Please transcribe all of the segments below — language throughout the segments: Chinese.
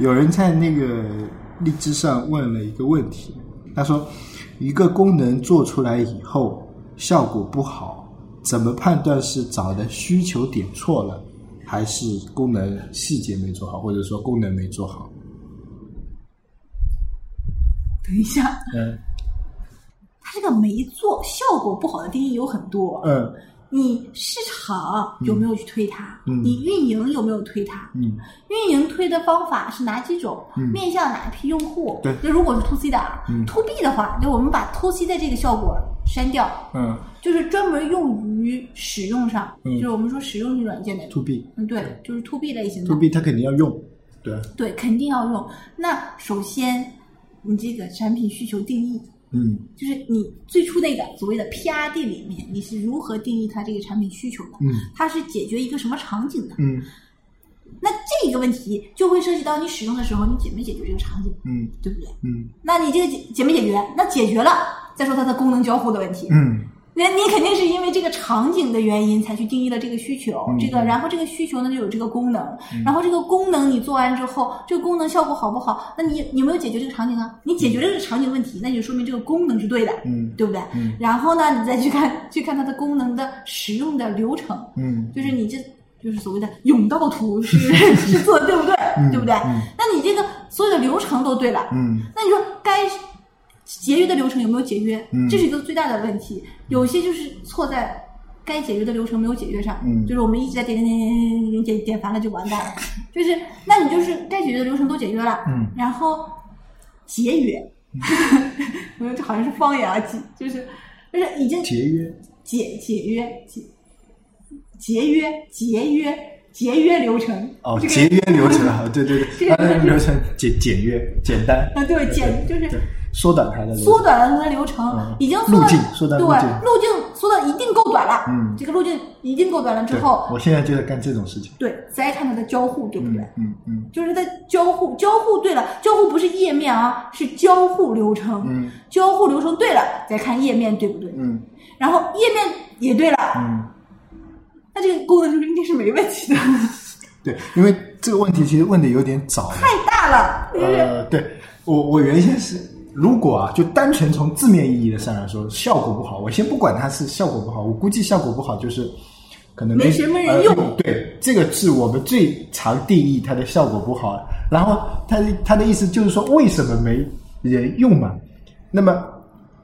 有人在那个荔枝上问了一个问题，他说：一个功能做出来以后效果不好，怎么判断是找的需求点错了，还是功能细节没做好，或者说功能没做好？等一下，嗯它这个没做效果不好的定义有很多。嗯你市场有没有去推它？嗯你运营有没有推它？嗯运营推的方法是哪几种？嗯面向哪一批用户？对就如果是 to C 的啊、嗯 t o B 的话，就我们把 to C 的这个效果删掉，嗯就是专门用于使用上，嗯就是我们说使用性软件的。，to B 嗯，对，就是 to B 类型的 to。B 它肯定要用，对，对，肯定要用。那首先，你这个产品需求定义，嗯就是你最初那个所谓的 PRD 里面，你是如何定义它这个产品需求的？嗯它是解决一个什么场景的？嗯那这个问题就会涉及到你使用的时候，你解没解决这个场景，嗯对不对？嗯那你这个解解没解决？那解决了，再说它的功能交互的问题。嗯那你肯定是因为这个场景的原因才去定义了这个需求，嗯这个然后这个需求呢就有这个功能，然后这个功能你做完之后，这个功能效果好不好？那你你有没有解决这个场景啊？你解决了这个场景问题，那就说明这个功能是对的，嗯对不对？嗯然后呢，你再去看去看它的功能的使用的流程，嗯就是你这就是所谓的甬道图是 是做的对不对？嗯对不对？嗯那你这个所有的流程都对了，嗯那你说该节约的流程有没有节约？这是一个最大的问题。有些就是错在该节约的流程没有节约上。嗯，就是我们一直在点点点点点点点，点点烦了就完蛋了。就是，那你就是该节约的流程都节约了。嗯，然后节约，我觉得这好像是方言，节就是，就是已经节约，节节约，节节约节约节约流程。哦，节约流程啊，对对对，流程简简约简单。啊，对简就是。缩短它的缩短了它的流程，嗯已经缩路径短缩短对路径缩短一定够短了。嗯这个路径一定够短了之后，我现在就在干这种事情，对，再看它的交互，对不对？嗯嗯就是在交互，交互对了，交互不是页面啊，是交互流程。嗯交互流程对了，再看页面对不对？嗯然后页面也对了，嗯，那这个功能就是应该是没问题的，对，因为这个问题其实问的有点早。太大了，就是呃，对我我原先是，如果啊，就单纯从字面意义的上来说，效果不好，我先不管它是效果不好，我估计效果不好就是可能没什么人用呃对，这个是我们最常定义它的效果不好。然后他他的意思就是说，为什么没人用嘛？那么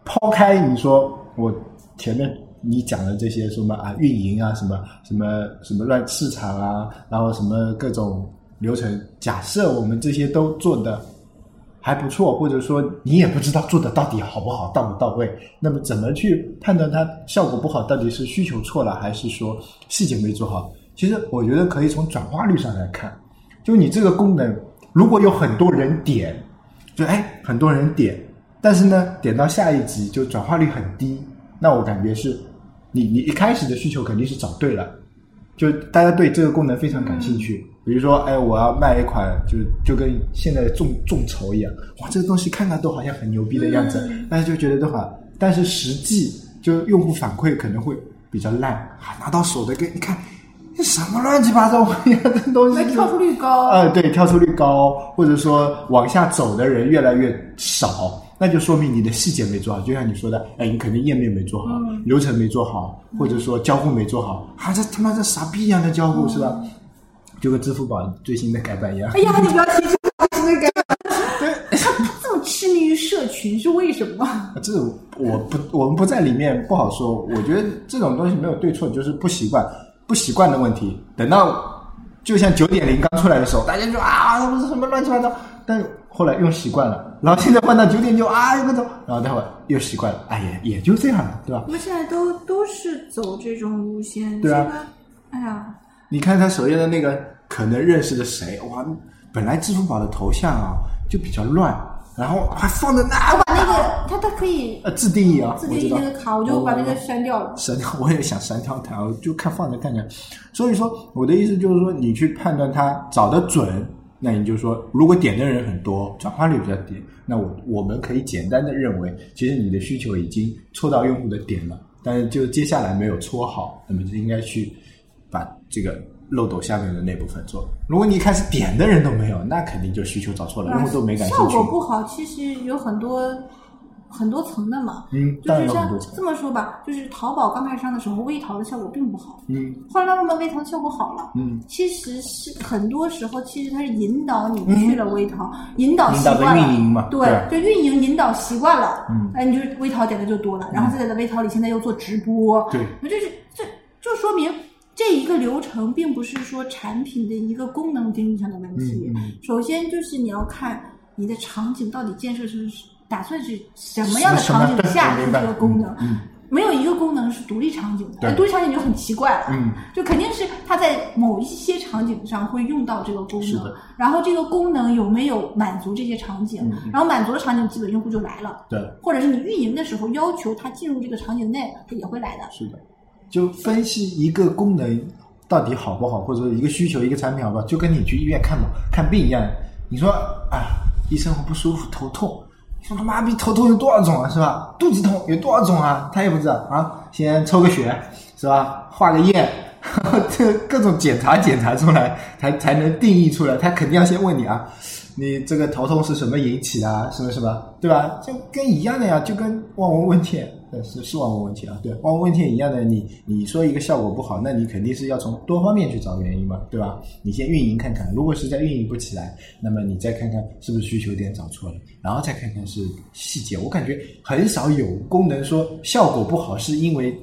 抛开你说我前面你讲的这些什么啊运营啊什么什么什么乱市场啊，然后什么各种流程，假设我们这些都做的还不错，或者说你也不知道做的到底好不好，到不到位，那么怎么去判断它效果不好，到底是需求错了，还是说细节没做好？其实我觉得可以从转化率上来看，就你这个功能，如果有很多人点，就哎很多人点，但是呢点到下一级就转化率很低，那我感觉是你你一开始的需求肯定是找对了，就大家对这个功能非常感兴趣。比如说，哎，我要卖一款，就就跟现在的众众筹一样，哇，这个东西看看都好像很牛逼的样子，但是就觉得的话，但是实际就用户反馈可能会比较烂，啊，拿到手的跟你看。这什么乱七八糟玩意儿的东西？那跳出率高，呃，对，跳出率高，或者说往下走的人越来越少，那就说明你的细节没做好。就像你说的，哎，你肯定页面没做好，嗯流程没做好，或者说交互没做好，啊，这他妈这傻逼一样的交互、是吧？就跟支付宝最新的改版一样。哎呀，你不要提这个那个，他这么痴迷于社群是为什么？这个我不，我们不在里面不好说。我觉得这种东西没有对错，就是不习惯，不习惯的问题。等到就像九点零刚出来的时候，大家就啊，不是什么乱七八糟，但后来用习惯了，然后现在换到九点九啊，各种，然后待会儿又习惯了，哎也也就这样了，对吧？我们现在都都是走这种路线，对啊这个，哎呀，你看他首页的那个可能认识的谁，哇，本来支付宝的头像啊就比较乱，然后还放在那我把那个他他可以呃自定义啊，自定义那个卡，我就把那个删掉了。删掉，我也想删掉它，我就看放着看着。所以说，我的意思就是说，你去判断它找的准，那你就说，如果点的人很多，转化率比较低，那我我们可以简单的认为，其实你的需求已经戳到用户的点了，但是就接下来没有戳好，那么就应该去把这个漏斗下面的那部分做。如果你一开始点的人都没有，那肯定就需求找错了，用户都没感兴趣。效果不好，其实有很多很多层的嘛。嗯，当就是像。这么说吧，就是淘宝刚开始上的时候，微淘的效果并不好，嗯后来慢慢微淘效果好了。嗯，其实是很多时候，其实它是引导你去了微淘，引导引导习惯了，运营嘛对，就运营引导习惯了，嗯哎，你就微淘点的就多了，然后再在微淘里现在又做直播，对，那这是这就说明这一个流程并不是说产品的一个功能定义上的问题，首先就是你要看你的场景到底建设成打算是什么样的场景下是对明白。这个功能，嗯没有一个功能是独立场景的，独立场景就很奇怪了，嗯。就肯定是它在某一些场景上会用到这个功能，然后这个功能有没有满足这些场景，然后满足了场景，基本用户就来了，对，或者是你运营的时候要求他进入这个场景内，他也会来的。是的，就分析一个功能到底好不好，或者说一个需求、一个产品好不好，就跟你去医院看嘛看病一样。你说啊，医生我不舒服，头痛。说他妈逼头痛有多少种啊，是吧？肚子痛有多少种啊？他也不知道啊。先抽个血，是吧？化个验，这各种检查检查出来，才才能定义出来。他肯定要先问你啊，你这个头痛是什么引起的啊？什么什么，对吧？就跟一样的呀，就跟望闻问切，是是望闻问切啊，对，望闻问切一样的。你你说一个效果不好，那你肯定是要从多方面去找原因嘛，对吧？你先运营看看，如果实在运营不起来，那么你再看看是不是需求点找错了，然后再看看是细节。我感觉很少有功能说效果不好是因为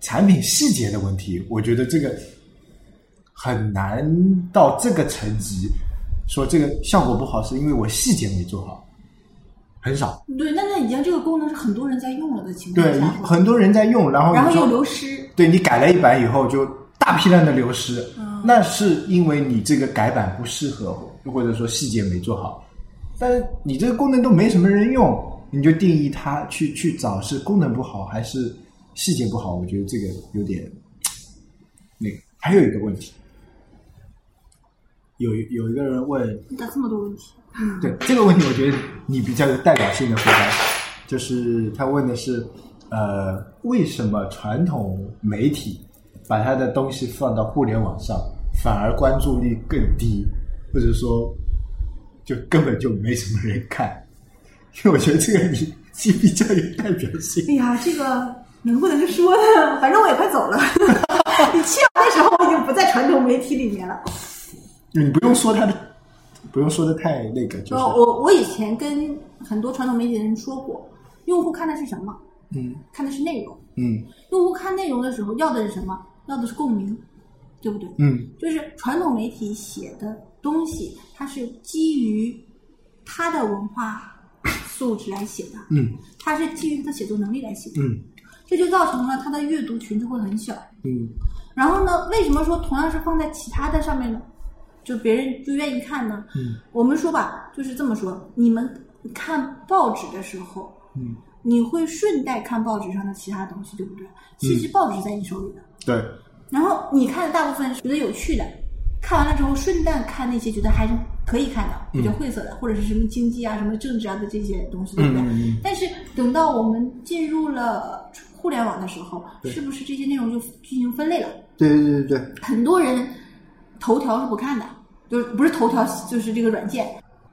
产品细节的问题，我觉得这个很难到这个层级，说这个效果不好是因为我细节没做好，很少。对，那那已经这个功能是很多人在用了的情况对，很多人在用，然后然后又流失，对你改了一版以后就大批量的流失，嗯那是因为你这个改版不适合，或者说细节没做好。但是你这个功能都没什么人用，你就定义它去去找是功能不好还是细节不好，我觉得这个有点那个。还有一个问题，有有一个人问，你咋这么多问题？对这个问题，我觉得你比较有代表性的回答，就是他问的是，呃，为什么传统媒体把他的东西放到互联网上，反而关注率更低，或者说就根本就没什么人看？因为我觉得这个你你比较有代表性。哎呀，这个能不能说呢？反正我也快走了。你去完的时候，我已经不在传统媒体里面了。你不用说他的，不用说的太那个，就是、哦，我我以前跟很多传统媒体的人说过，用户看的是什么？嗯看的是内容。嗯用户看内容的时候要的是什么？要的是共鸣，对不对？嗯就是传统媒体写的东西，它是基于他的文化素质来写的，嗯它是基于他的写作能力来写的，嗯这就造成了他的阅读群就会很小。嗯然后呢，为什么说同样是放在其他的上面呢？就别人就愿意看呢？嗯我们说吧，就是这么说，你们看报纸的时候，嗯，你会顺带看报纸上的其他东西，对不对？其实报纸在你手里的，对，然后你看的大部分是觉得有趣的，看完了之后顺带看那些觉得还是可以看的、比较晦涩的，或者是什么经济啊、什么政治啊的这些东西，对不对？嗯但是等到我们进入了互联网的时候，是不是这些内容就进行分类了？对对对对对，很多人头条是不看的，就是不是头条，就是这个软件。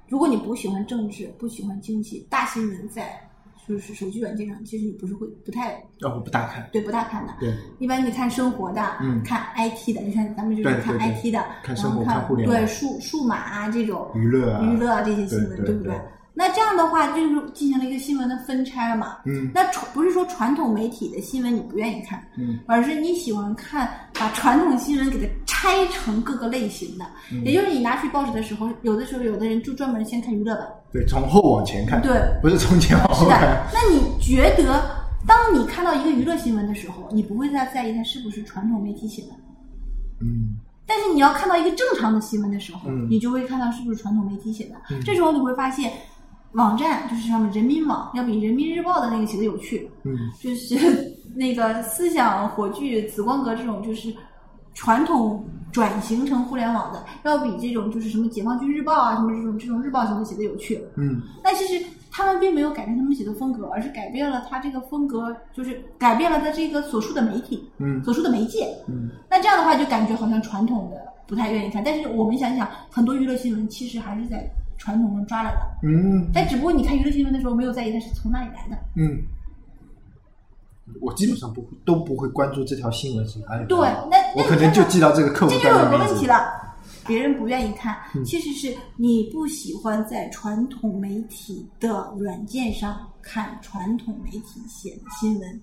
如果你不喜欢政治，不喜欢经济，大新闻在就是手机软件上，其实你不是会不太哦，我不大看，对不大看的。对。一般你看生活的，嗯看 IT 的，你像咱们就是看 IT 的，看生活然后看看互联网对数数码啊这种娱乐啊娱乐啊这些新闻，对对不对对？那这样的话，就是进行了一个新闻的分拆嘛。嗯那传不是说传统媒体的新闻你不愿意看，嗯而是你喜欢看把传统新闻给它拆成各个类型的。嗯也就是你拿去报纸的时候，有的时候有的人就专门先看娱乐版，对，从后往前看，对不是从前往是的后看，。那你觉得，当你看到一个娱乐新闻的时候，你不会再在意它是不是传统媒体写的？嗯但是你要看到一个正常的新闻的时候，嗯你就会看到是不是传统媒体写的。这时候你会发现，网站就是什么人民网要比人民日报的那个写的有趣，嗯就是 那个思想火炬、紫光阁这种，就是传统转型成互联网的，要比这种就是什么解放军日报啊什么这种这种日报型的写的有趣。嗯但其实他们并没有改变他们写的风格，而是改变了他这个风格，就是改变了他这个所属的媒体，嗯所属的媒介。嗯那这样的话，就感觉好像传统的不太愿意看。但是我们想想，很多娱乐新闻其实还是在传统中抓来的，嗯但只不过你看娱乐新闻的时候没有在意它是从哪里来的。嗯，我基本上不会都不会关注这条新闻是哪里来的。对，那那我可能就记到这个客户这就有个。问题了，别人不愿意看，嗯其实是你不喜欢在传统媒体的软件上看传统媒体写的新闻，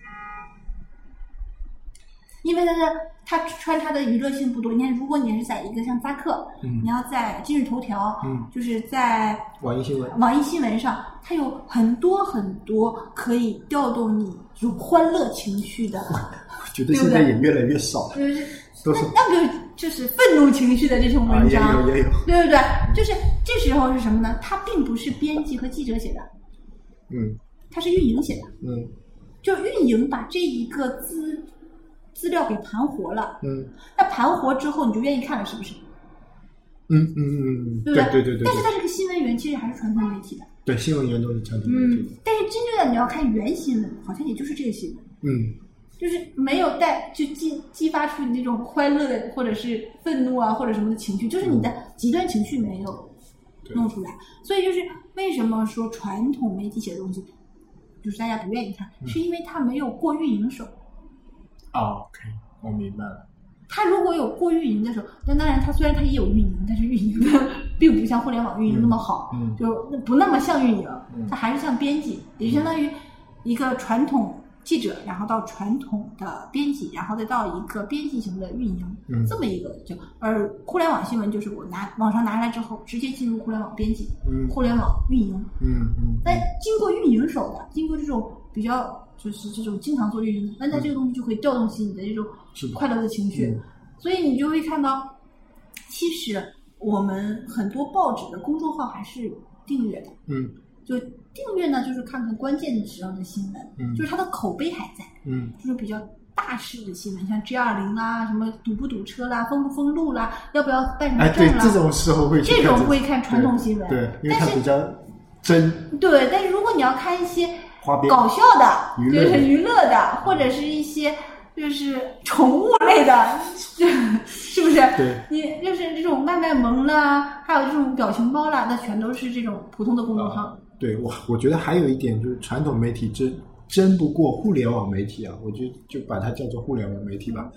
因为它的它穿插的娱乐性不多。你看，如果你是在一个像扎克，嗯你要在今日头条，嗯就是在网易新闻。网易新闻上，它有很多很多可以调动你这种欢乐情绪的，我觉得现在也越来越少了，就是都是那那比如就是愤怒情绪的这种啊，也文章，有也有，对不对？就是这时候是什么呢？它并不是编辑和记者写的，嗯它是运营写的。嗯就运营把这一个资资料给盘活了，嗯那盘活之后你就愿意看了，是不是？嗯嗯嗯，对不对对对对但是，它这个新闻源其实还是传统媒体的，对新闻源都是传统媒体嗯。但是真正的你要看原新闻，好像也就是这个新闻。嗯就是没有带就激激发出你那种欢乐的或者是愤怒啊或者什么的情绪，就是你的极端情绪没有弄出来。所以就是为什么说传统媒体写的东西，就是大家不愿意看，是因为它没有过运营手。啊，OK，我明白了。它如果有过运营的时候，那当然它虽然它也有运营，但是运营的 并不像互联网运营那么好，嗯就不那么像运营嗯，它还是像编辑，也就相当于一个传统记者，然后到传统的编辑，然后再到一个编辑型的运营，嗯。这么一个就而互联网新闻就是我拿网上拿来之后，直接进入互联网编辑，嗯。互联网运营，嗯嗯那经过运营手的，经过这种比较就是这种经常做运营的，那它这个东西就会调动起你的这种快乐的情绪，嗯。所以你就会看到，其实我们很多报纸的公众号还是订阅的，嗯。就订阅呢，就是看看关键时候的新闻，嗯。就是它的口碑还在，嗯。就是比较大事的新闻，像 G 二零啦，什么堵不堵车啦，封不封路啦，要不要办什么哎，对证，啦，这种时候会这种会看传统新闻，对，因为但是它比较真。对，但是如果你要看一些花边搞笑的，娱乐的就是娱乐的，或者是一些就是宠物类的，是不是？对，你就是这种卖卖萌啦，还有这种表情包啦，那全都是这种普通的公众号。啊，对我我觉得还有一点就是传统媒体争争不过互联网媒体啊，我就就把它叫做互联网媒体吧。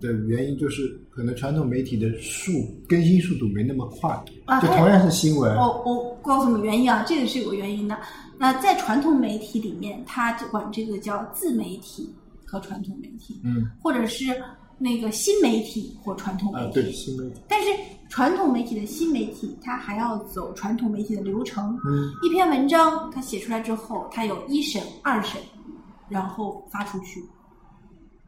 的原因就是可能传统媒体的速更新速度没那么快，啊就同样是新闻，我我告诉你原因啊，这个是有原因的。那在传统媒体里面，它就管这个叫自媒体和传统媒体，嗯或者是那个新媒体或传统媒体。啊对新媒体，但是传统媒体的新媒体，它还要走传统媒体的流程。嗯一篇文章它写出来之后，它有一审、二审，然后发出去。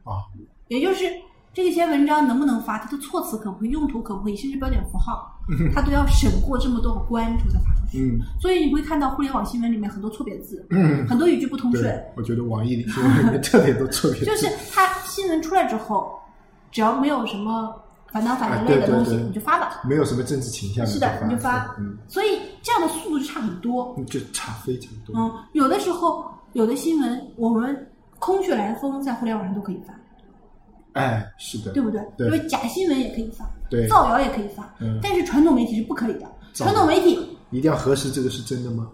啊也就是这些文章能不能发，它的措辞可不可以，用途可不可以，甚至标点符号，它都要审过这么多个关之后再发出去。嗯。所以你会看到互联网新闻里面很多错别字，嗯，很多语句不通顺，，我觉得网易里新闻里面特别多错别字，就是它新闻出来之后，只要没有什么反党反人类的东西，啊对对对。你就发吧。没有什么政治倾向是的，你就发嗯，，所以这样的速度就差很多。就差非常多，嗯，有的时候有的新闻我们空穴来风在互联网上都可以发，哎，是的，对不对？对因为假新闻也可以发，对造谣也可以发，嗯但是传统媒体是不可以的。传统媒体一定要核实这个是真的吗？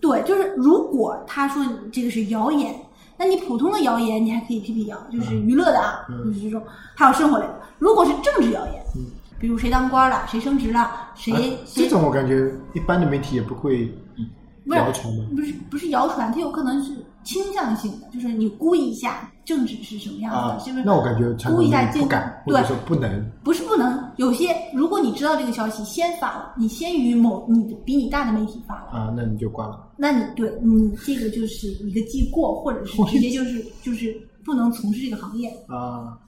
对，就是如果他说你这个是谣言，那你普通的谣言你还可以辟辟谣，就是娱乐的啊，嗯就是这种，还有生活类的。如果是政治谣言，嗯比如谁当官了，谁升职了，谁、啊这种我感觉一般的媒体也不会谣传吗？不是不是谣传，它有可能是倾向性的，就是你估一下政治是什么样子的，啊是不是？那我感觉估一下不敢，或对说不能。不是不能，有些如果你知道这个消息先发了，你先于某你比你大的媒体发了，啊，那你就挂了。那你对你这个就是一个记过，或者是直接就是就是不能从事这个行业，啊，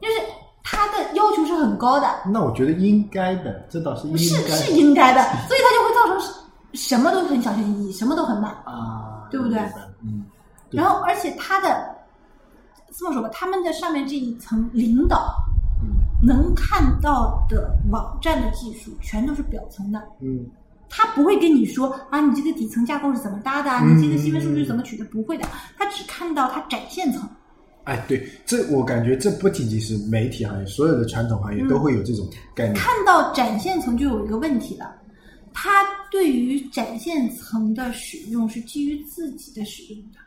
就是他的要求是很高的，那我觉得应该的，这倒是应是该是是应该的，所以他就会造成什么都很小心翼翼，什么都很慢。啊，对不对嗯，然后，而且他的这么说吧，他们的上面这一层领导嗯能看到的网站的技术，全都是表层的。嗯他不会跟你说啊，你这个底层架构是怎么搭的，嗯你这个细分数据是怎么取的，不会的，他只看到它展现层。哎，对，这我感觉这不仅仅是媒体行业，所有的传统行业都会有这种概念。看到展现层就有一个问题了，它对于展现层的使用是基于自己的使用的，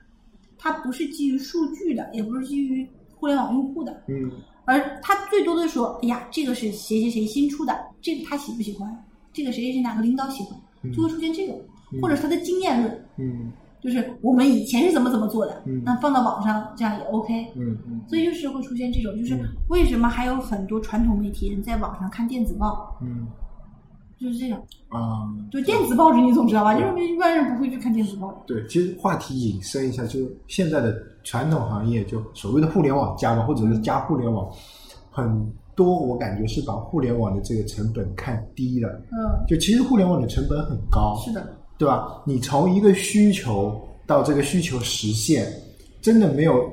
它不是基于数据的，也不是基于互联网用户的，嗯。而它最多的说，哎呀，这个是谁谁谁新出的，这个他喜不喜欢，这个谁谁谁哪个领导喜欢，就会出现这种，或者是他的经验论，嗯。就是我们以前是怎么怎么做的，嗯。那放到网上这样也 OK。嗯嗯。所以就是会出现这种，就是嗯。为什么还有很多传统媒体人在网上看电子报，嗯就是这样。啊，就电子报纸你总知道吧？因为一般人不会去看电子报纸。对，其实话题引申一下，就是现在的传统行业，就所谓的互联网加嘛，或者是加互联网，很多我感觉是把互联网的这个成本看低了。嗯，就其实互联网的成本很高，是的，对吧？你从一个需求到这个需求实现，真的没有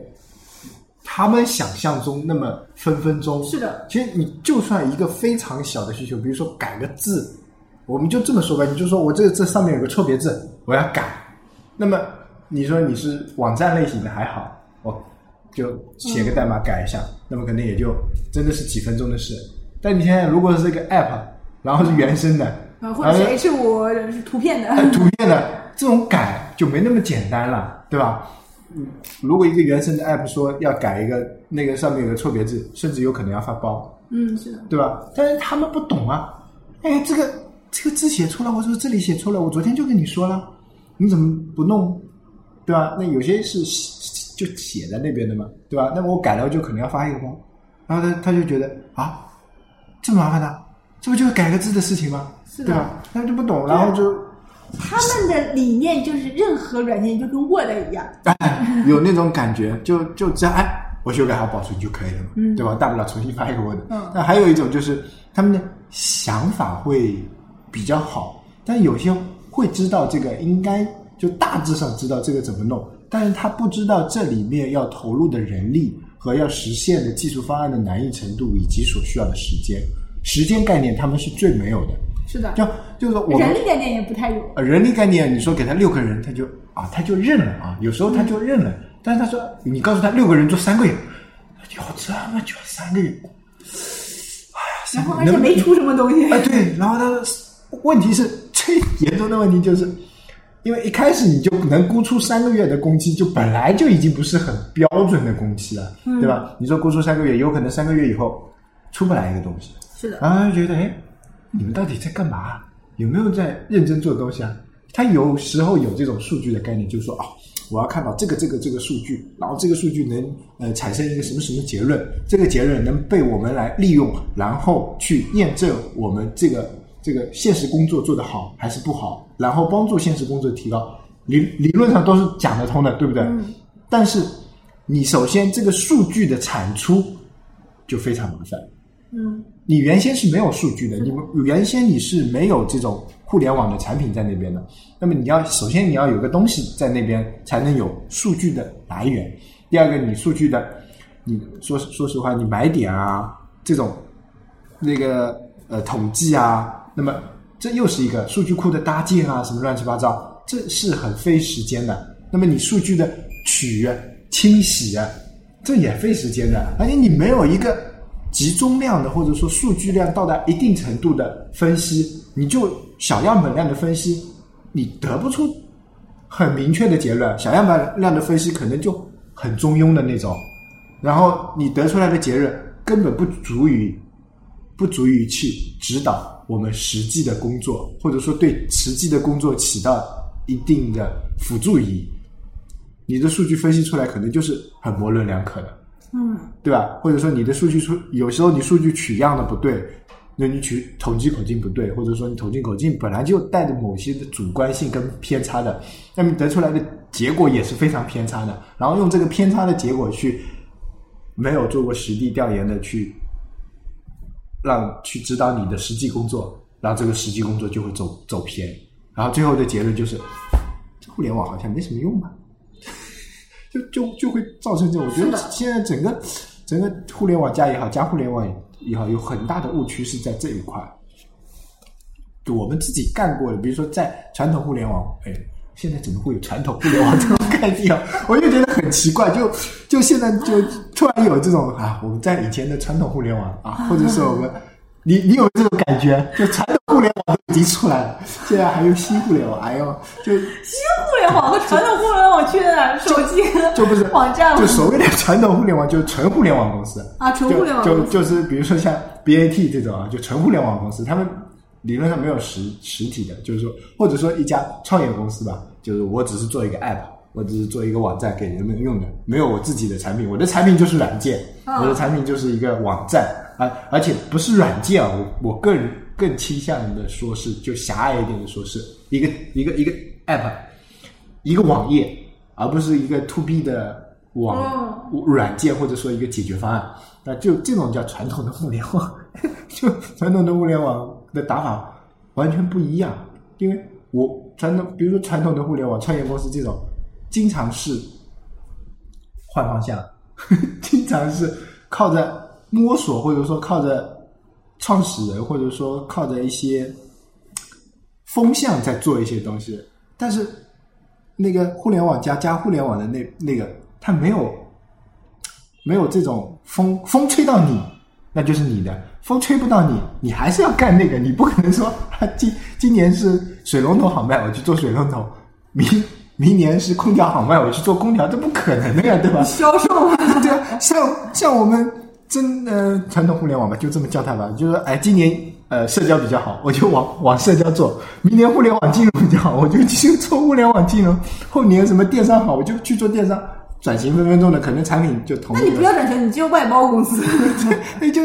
他们想象中那么分分钟。是的，其实你就算一个非常小的需求，比如说改个字，我们就这么说吧，你就说我这个这上面有个错别字，我要改。那么你说你是网站类型的还好，我就写个代码改一下，那么可能也就真的是几分钟的事。但你现在如果是这个 app，然后是原生的，呃，或者是 H 五图片的，图片的这种改就没那么简单了，对吧？嗯，如果一个原生的 app 说要改一个那个上面有个错别字，甚至有可能要发包，嗯，是的，对吧？但是他们不懂啊，哎，这个这个字写错了，我说这里写错了，我昨天就跟你说了，你怎么不弄？对吧？那有些是写就写在那边的嘛，对吧？那么我改了就可能要发一个包，然后他他就觉得啊，这么麻烦的，这不就是改个字的事情吗？是的对吧？他就不懂，然后就他们的理念就是任何软件就跟 Word 一样，哎，有那种感觉，就就只要哎，我修改好保存就可以了嘛，嗯对吧？大不了重新发一个 Word。嗯但还有一种就是他们的想法会比较好，但有些会知道这个应该就大致上知道这个怎么弄，但是他不知道这里面要投入的人力和要实现的技术方案的难易程度以及所需要的时间。时间概念他们是最没有的，是的，就就是说我们人力概念也不太有。呃，人力概念，你说给他六个人，他就啊，他就认了啊，有时候他就认了。但是他说，你告诉他六个人做三个月，要这么久三个月，哎呀，三然后而且没出什么东西，哎，对，然后他问题是最严重的问题就是，因为一开始你就能估出三个月的工期，就本来就已经不是很标准的工期了，嗯对吧？你说估出三个月，有可能三个月以后出不来一个东西，是的，然后觉得，哎，你们到底在干嘛？有没有在认真做东西啊？他有时候有这种数据的概念，就是说啊，我要看到这个这个这个数据，然后这个数据能呃产生一个什么什么结论，这个结论能被我们来利用，然后去验证我们这个这个现实工作做得好还是不好，然后帮助现实工作提高。理理论上都是讲得通的，对不对？但是你首先这个数据的产出就非常麻烦。嗯，你原先是没有数据的，你们原先你是没有这种互联网的产品在那边的。那么你要首先你要有个东西在那边，才能有数据的来源。第二个，你数据的，你说说实话，你买点啊这种那个呃统计啊，那么这又是一个数据库的搭建啊，什么乱七八糟，这是很费时间的。那么你数据的取啊、清洗啊，这也费时间的，而且你没有一个集中量的或者说数据量到达一定程度的分析，你就小样本量的分析，你得不出很明确的结论。小样本量的分析可能就很中庸的那种，然后你得出来的结论根本不足以不足以去指导我们实际的工作，或者说对实际的工作起到一定的辅助意义。你的数据分析出来可能就是很模棱两可的。嗯，对吧？或者说你的数据出，有时候你数据取样的不对，那你取统计口径不对，或者说你统计口径本来就带着某些的主观性跟偏差的，那么得出来的结果也是非常偏差的。然后用这个偏差的结果去没有做过实地调研的去让去指导你的实际工作，然后这个实际工作就会走走偏，然后最后的结论就是这互联网好像没什么用吧。就就就会造成这种，我觉得现在整个整个互联网加也好，加互联网也好，有很大的误区是在这一块。就我们自己干过的，比如说在传统互联网，哎，现在怎么会有传统互联网这种概念啊？我就觉得很奇怪，就就现在就突然有这种啊，我们在以前的传统互联网啊，或者是我们，你你有这种感觉？就传统互联网都已经出来了，现在还有新互联网，哎呦，就新互联网和传统互联网去哪儿？手机就不是网站。就所谓的传统互联网，就是纯互联网公司。啊纯互联网就就就是比如说像 BAT 这种啊，就纯互联网公司，他们理论上没有实实体的，就是说或者说一家创业公司吧，就是我只是做一个 app，我只是做一个网站给人们用的，没有我自己的产品，我的产品就是软件，啊我的产品就是一个网站，啊而且不是软件啊，我我个人更倾向的说是，就狭隘一点的说是一个一个一个 app，一个网页，而不是一个 to B 的网、软件或者说一个解决方案。那就这种叫传统的互联网，就传统的互联网的打法完全不一样。因为我传统，比如说传统的互联网创业公司这种，经常是换方向，经常是靠着摸索，或者说靠着创始人，或者说靠着一些风向在做一些东西。但是那个互联网加加互联网的那那个，它没有没有这种风风吹到你，那就是你的；风吹不到你，你还是要干那个。你不可能说，啊、今今年是水龙头好卖，我去做水龙头；明明年是空调好卖，我去做空调，这不可能的呀，对吧？销售对啊，像像我们真呃传统互联网吧，就这么叫它吧，就是哎，今年呃社交比较好，我就往往社交做；明年互联网金融比较好，我就去做互联网金融；后年什么电商好，我就去做电商。转型分分钟的，可能产品就同那你不要转型，你就外包公司。那就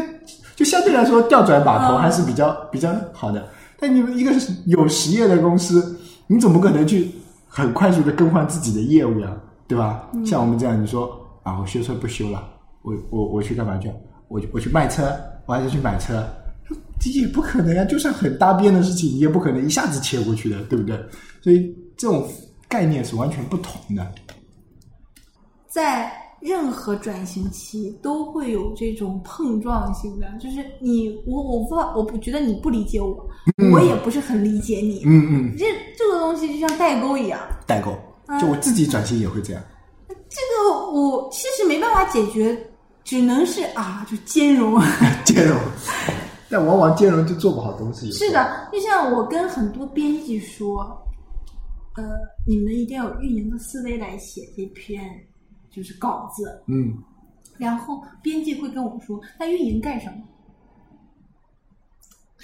就相对来说调转码头还是比较、比较好的。但你们一个有实业的公司，你总不可能去很快速的更换自己的业务呀，对吧？像我们这样，你说啊，我修车不修了，我我我去干嘛去？我我去卖车，我还是去买车，这也不可能啊。就算很搭边的事情，你也不可能一下子切过去的，对不对？所以这种概念是完全不同的。在任何转型期都会有这种碰撞性的，就是你我我不我不觉得你不理解我，我也不是很理解你。嗯嗯，这这个东西就像代沟一样，代沟，就我自己转型也会这样。这个我其实没办法解决，只能是啊，就兼容。兼容，但往往兼容就做不好东西。是，的，就像我跟很多编辑说，呃，你们一定要有运营的思维来写这篇就是稿子，嗯，然后编辑会跟我说，那运营干什么？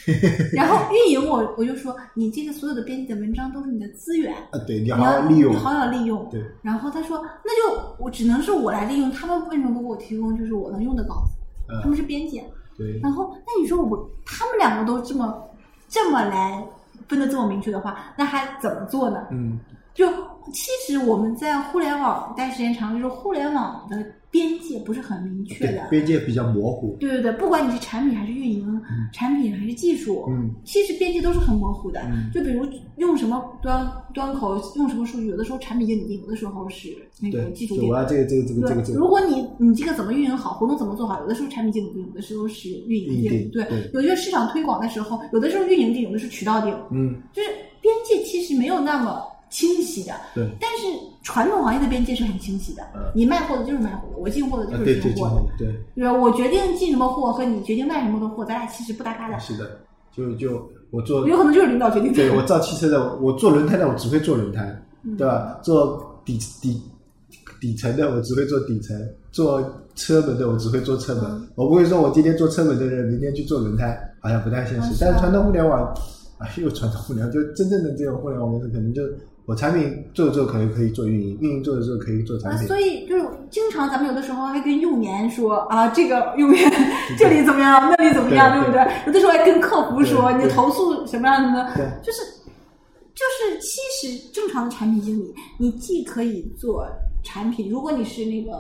然后运营我我就说，你这个所有的编辑的文章都是你的资源，啊，对，你你好好要利用。你，好好利用。对，然后他说，那就我只能是我来利用，他们为什么不给我提供就是我能用的稿子？嗯。他们是编辑，对，然后，那你说我他们两个都这么这么来分的这么明确的话，那还怎么做呢？嗯，就其实我们在互联网待时间长，就是互联网的边界不是很明确的，。边界比较模糊。对对对，不管你是产品还是运营，产品还是技术，嗯，其实边界都是很模糊的。嗯就比如用什么端端口，用什么数据，有的时候产品经理定，有的时候是那个，技术定就我。要这个这个这个这个这个。如果你你这个怎么运营好，活动怎么做好，有的时候产品经理定，有的时候是运营运营定，对，对有些市场推广的时候，有的时候运营定，有的是渠道定，嗯，就是边界其实没有那么清晰的。对，但是传统行业的边界是很清晰的，嗯你卖货的就是卖货的，我进货的就是啊对对进货的，对对吧？我决定进什么货和你决定卖什么的货，咱俩其实不搭嘎的，，是的，就就我做，有可能就是领导决定的。对我造汽车的，我做轮胎的，我只会做轮胎，嗯对吧？做底底底层的，我只会做底层；做车门的，我只会做车门。嗯我不会说我今天做车门的人，明天去做轮胎，好像不太现实。但是传统互联网啊，又传统互联网，就真正的这种互联网公司，可能就我产品做着做着可能可以做运营，运营做着做着可以做产啊，品。所以就是经常咱们有的时候还跟用研说啊，这个用研 这里怎么样，那里怎么样，对对不对？有的时候还跟客服说你的投诉什么样的对呢？就是就是，其实正常的产品经理，你既可以做产品，如果你是那个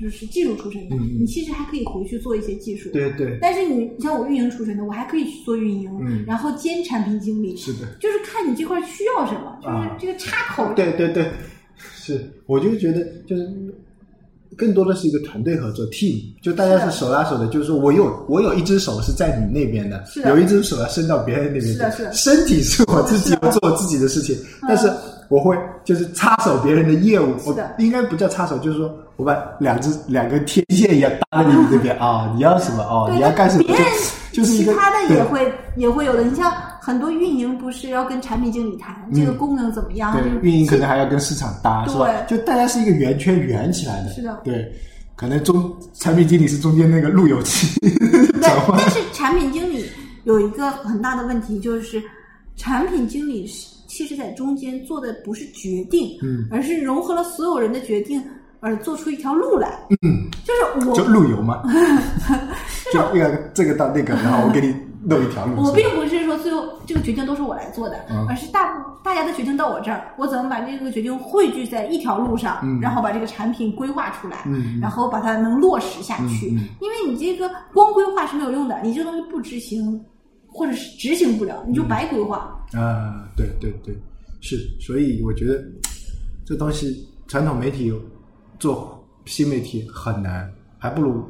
就是技术出身的，你其实还可以回去做一些技术。对对，但是你像我运营出身的，我还可以去做运营，嗯。然后兼产品经理，是的。就是看你这块需要什么，就是啊。这个插口。对对对，是，我就觉得就是更多的是一个团队合作 team，就大家是手拉手的，就是说我有我有一只手是在你那边的，是的。有一只手要伸到别人那边去是的是的。身体是我自己是的。要做我自己的事情，嗯。但是我会就是插手别人的业务，我应该不叫插手，就是说我把两只两个天线一样搭在你这边啊，你要什么哦，你要干什么别人就就是一个其他的也会也会有的。你像很多运营不是要跟产品经理谈、这个功能怎么样？对，运营可能还要跟市场搭，是吧？就大家是一个圆圈圆起来的。是的对，可能中产品经理是中间那个路由器对。但是产品经理有一个很大的问题，就是产品经理是其实在中间做的不是决定，嗯，而是融合了所有人的决定，而做出一条路来。嗯，就是我就路由嘛，就那个这个到那个，然后我给你弄一条路。我并不是说最后这个决定都是我来做的，嗯而是大部大家的决定到我这儿，我怎么把这个决定汇聚在一条路上，嗯然后把这个产品规划出来，然后把它能落实下去。因为你这个光规划是没有用的，你这个东西不执行，或者是执行不了，你就白规划。啊，对对对，是，所以我觉得这东西传统媒体做新媒体很难，还不如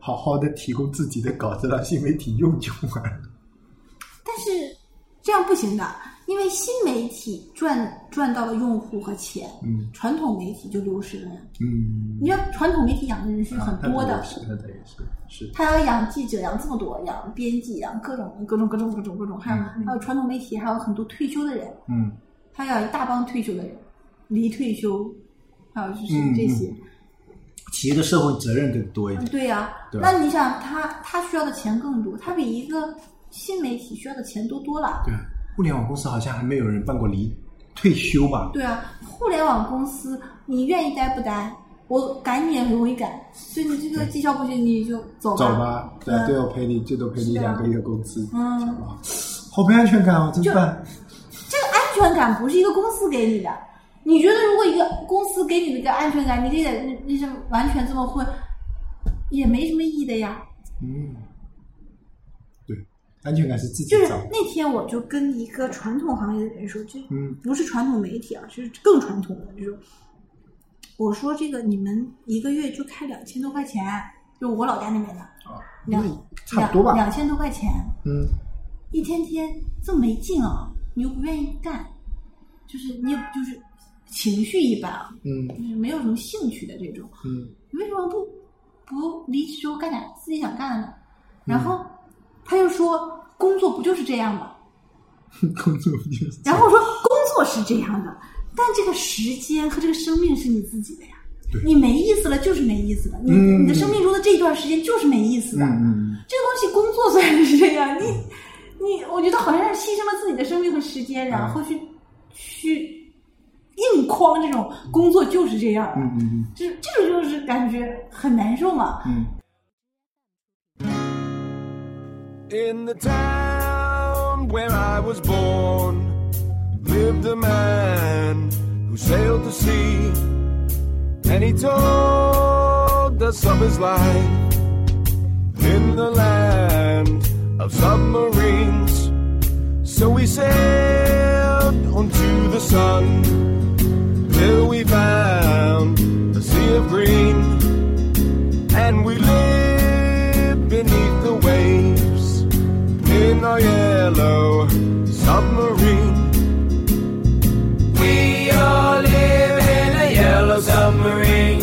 好好的提供自己的稿子让新媒体用就完了。但是这样不行的，因为新媒体赚赚到了用户和钱，嗯传统媒体就流失了呀。嗯，你看传统媒体养的人是很多的，是，是是。他要养记者，养这么多，养编辑，养各种各种各种各种各种，还有、嗯还有传统媒体，还有很多退休的人，嗯他要一大帮退休的人，离退休，还有就是嗯这些，企业的社会责任更多一点。对呀、对那你想他他需要的钱更多，他比一个新媒体需要的钱多多了。对，互联网公司好像还没有人办过离退休吧？对啊，互联网公司你愿意待不待？我赶你也很容易赶，所以你这个绩效不行你就走吧。走吧，对啊，嗯最后赔你最多赔你两个月工资，嗯，好没安全感哦，怎么办？这个安全感不是一个公司给你的。你觉得如果一个公司给你的一个安全感，你这在那那是完全这么混，也没什么意义的呀。嗯，对，安全感是自己就是。那天我就跟一个传统行业的人说，就嗯。不是传统媒体啊，就是更传统的，就是我说这个你们一个月就开两千多块钱，就我老家那边的。啊，两差不多吧。两千多块钱，嗯。一天天这么没劲啊，你又不愿意干，就是你也就是情绪一般啊，嗯。就是没有什么兴趣的这种，嗯。你为什么不不离职之后干点自己想干的呢？嗯。然后他又说工作不就是这样吗？工作不就是然后我说工作是这样的，但这个时间和这个生命是你自己的呀。你没意思了就是没意思了，你、嗯你的生命中的这段时间就是没意思的。这个东西工作虽然是这样，你你，我觉得好像是牺牲了自己的生命和时间，然后去去硬框这种工作就是这样嗯，嗯嗯这这种就是感觉很难受嘛。嗯 In the town where I was born lived a man who sailed the sea, and he told us of his life in the land of submarines. So we sailed onto the sun till we found a sea of green, and we lived our yellow submarine. We all live in a yellow submarine,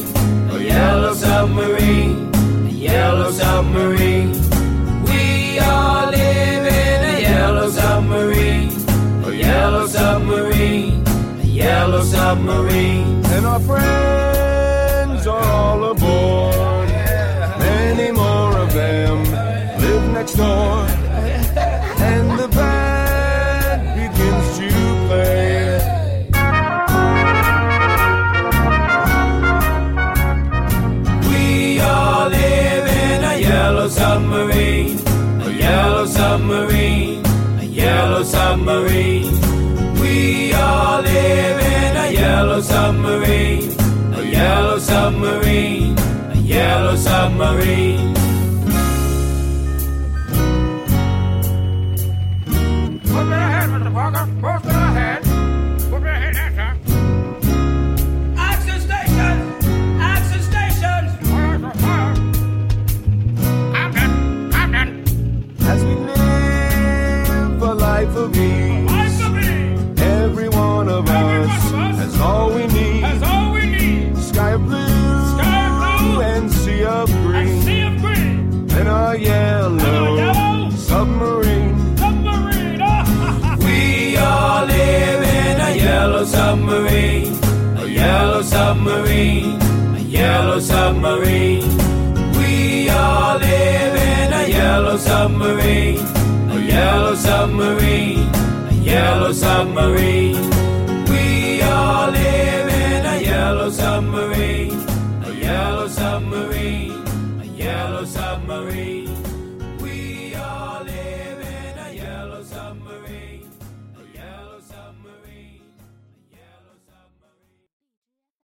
a yellow submarine, a yellow submarine. We all live in a yellow submarine, a yellow submarine, a yellow submarine. And our friends Calvary.